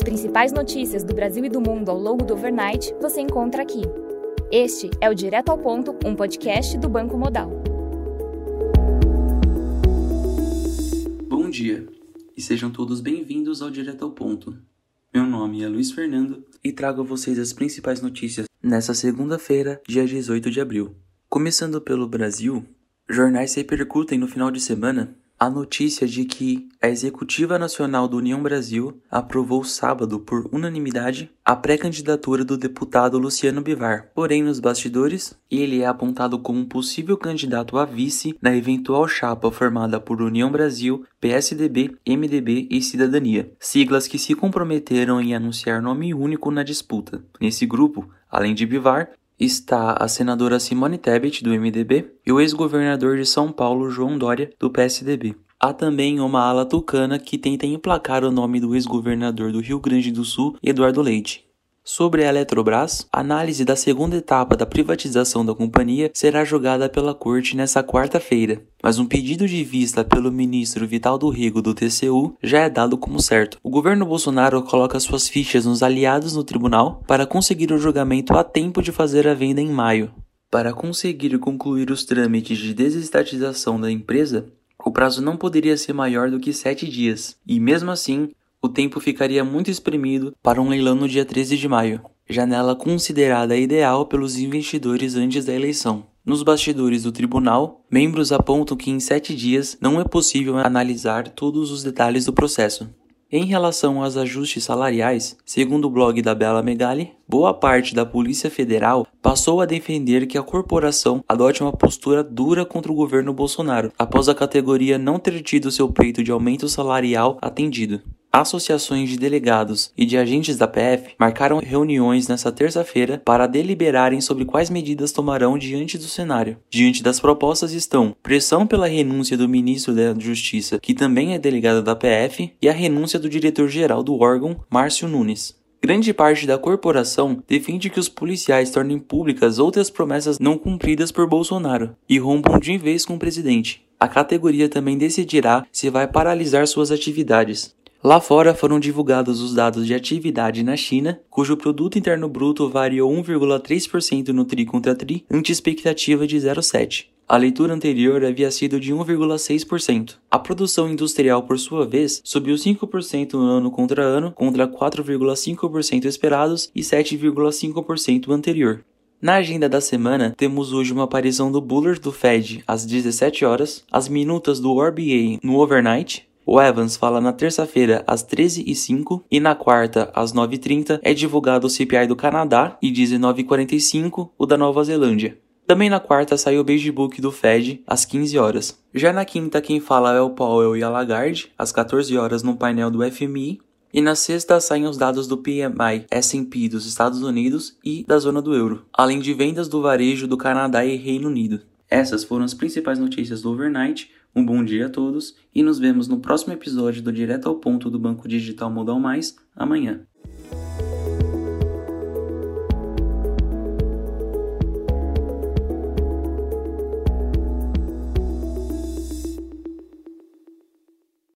As principais notícias do Brasil e do mundo ao longo do overnight você encontra aqui. Este é o Direto ao Ponto, um podcast do Banco Modal. Bom dia e sejam todos bem-vindos ao Direto ao Ponto. Meu nome é Luiz Fernando e trago a vocês as principais notícias nessa segunda-feira, dia 18 de abril. Começando pelo Brasil, jornais repercutem no final de semana a notícia de que a Executiva Nacional do União Brasil aprovou sábado, por unanimidade, a pré-candidatura do deputado Luciano Bivar. Porém, nos bastidores, ele é apontado como possível candidato a vice na eventual chapa formada por União Brasil, PSDB, MDB e Cidadania, siglas que se comprometeram em anunciar nome único na disputa. Nesse grupo, além de Bivar, está a senadora Simone Tebet, do MDB, e o ex-governador de São Paulo, João Dória, do PSDB. Há também uma ala tucana que tenta emplacar o nome do ex-governador do Rio Grande do Sul, Eduardo Leite. Sobre a Eletrobras, a análise da segunda etapa da privatização da companhia será julgada pela corte nesta quarta-feira, mas um pedido de vista pelo ministro Vital do Rego do TCU já é dado como certo. O governo Bolsonaro coloca suas fichas nos aliados no tribunal para conseguir o julgamento a tempo de fazer a venda em maio. Para conseguir concluir os trâmites de desestatização da empresa, o prazo não poderia ser maior do que sete dias, e mesmo assim, o tempo ficaria muito espremido para um leilão no dia 13 de maio, janela considerada ideal pelos investidores antes da eleição. Nos bastidores do tribunal, membros apontam que em sete dias não é possível analisar todos os detalhes do processo. Em relação aos ajustes salariais, segundo o blog da Bela Megali, boa parte da Polícia Federal passou a defender que a corporação adote uma postura dura contra o governo Bolsonaro, após a categoria não ter tido seu pleito de aumento salarial atendido. Associações de delegados e de agentes da PF marcaram reuniões nesta terça-feira para deliberarem sobre quais medidas tomarão diante do cenário. Diante das propostas estão pressão pela renúncia do ministro da Justiça, que também é delegado da PF, e a renúncia do diretor-geral do órgão, Márcio Nunes. Grande parte da corporação defende que os policiais tornem públicas outras promessas não cumpridas por Bolsonaro e rompam de vez com o presidente. A categoria também decidirá se vai paralisar suas atividades. Lá fora foram divulgados os dados de atividade na China, cujo produto interno bruto variou 1,3% no tri contra tri, ante expectativa de 0,7. A leitura anterior havia sido de 1,6%. A produção industrial, por sua vez, subiu 5% ano contra ano, contra 4,5% esperados e 7,5% anterior. Na agenda da semana, temos hoje uma aparição do Bullard do Fed às 17 horas, as minutas do RBA no overnight, o Evans fala na terça-feira às 13h05 e na quarta às 9h30 é divulgado o CPI do Canadá e 19h45 o da Nova Zelândia. Também na quarta sai o Beige Book do Fed às 15 horas. Já na quinta quem fala é o Powell e a Lagarde às 14 horas no painel do FMI e na sexta saem os dados do PMI S&P dos Estados Unidos e da zona do euro, além de vendas do varejo do Canadá e Reino Unido. Essas foram as principais notícias do overnight. Um bom dia a todos e nos vemos no próximo episódio do Direto ao Ponto do Banco Digital Modal Mais amanhã.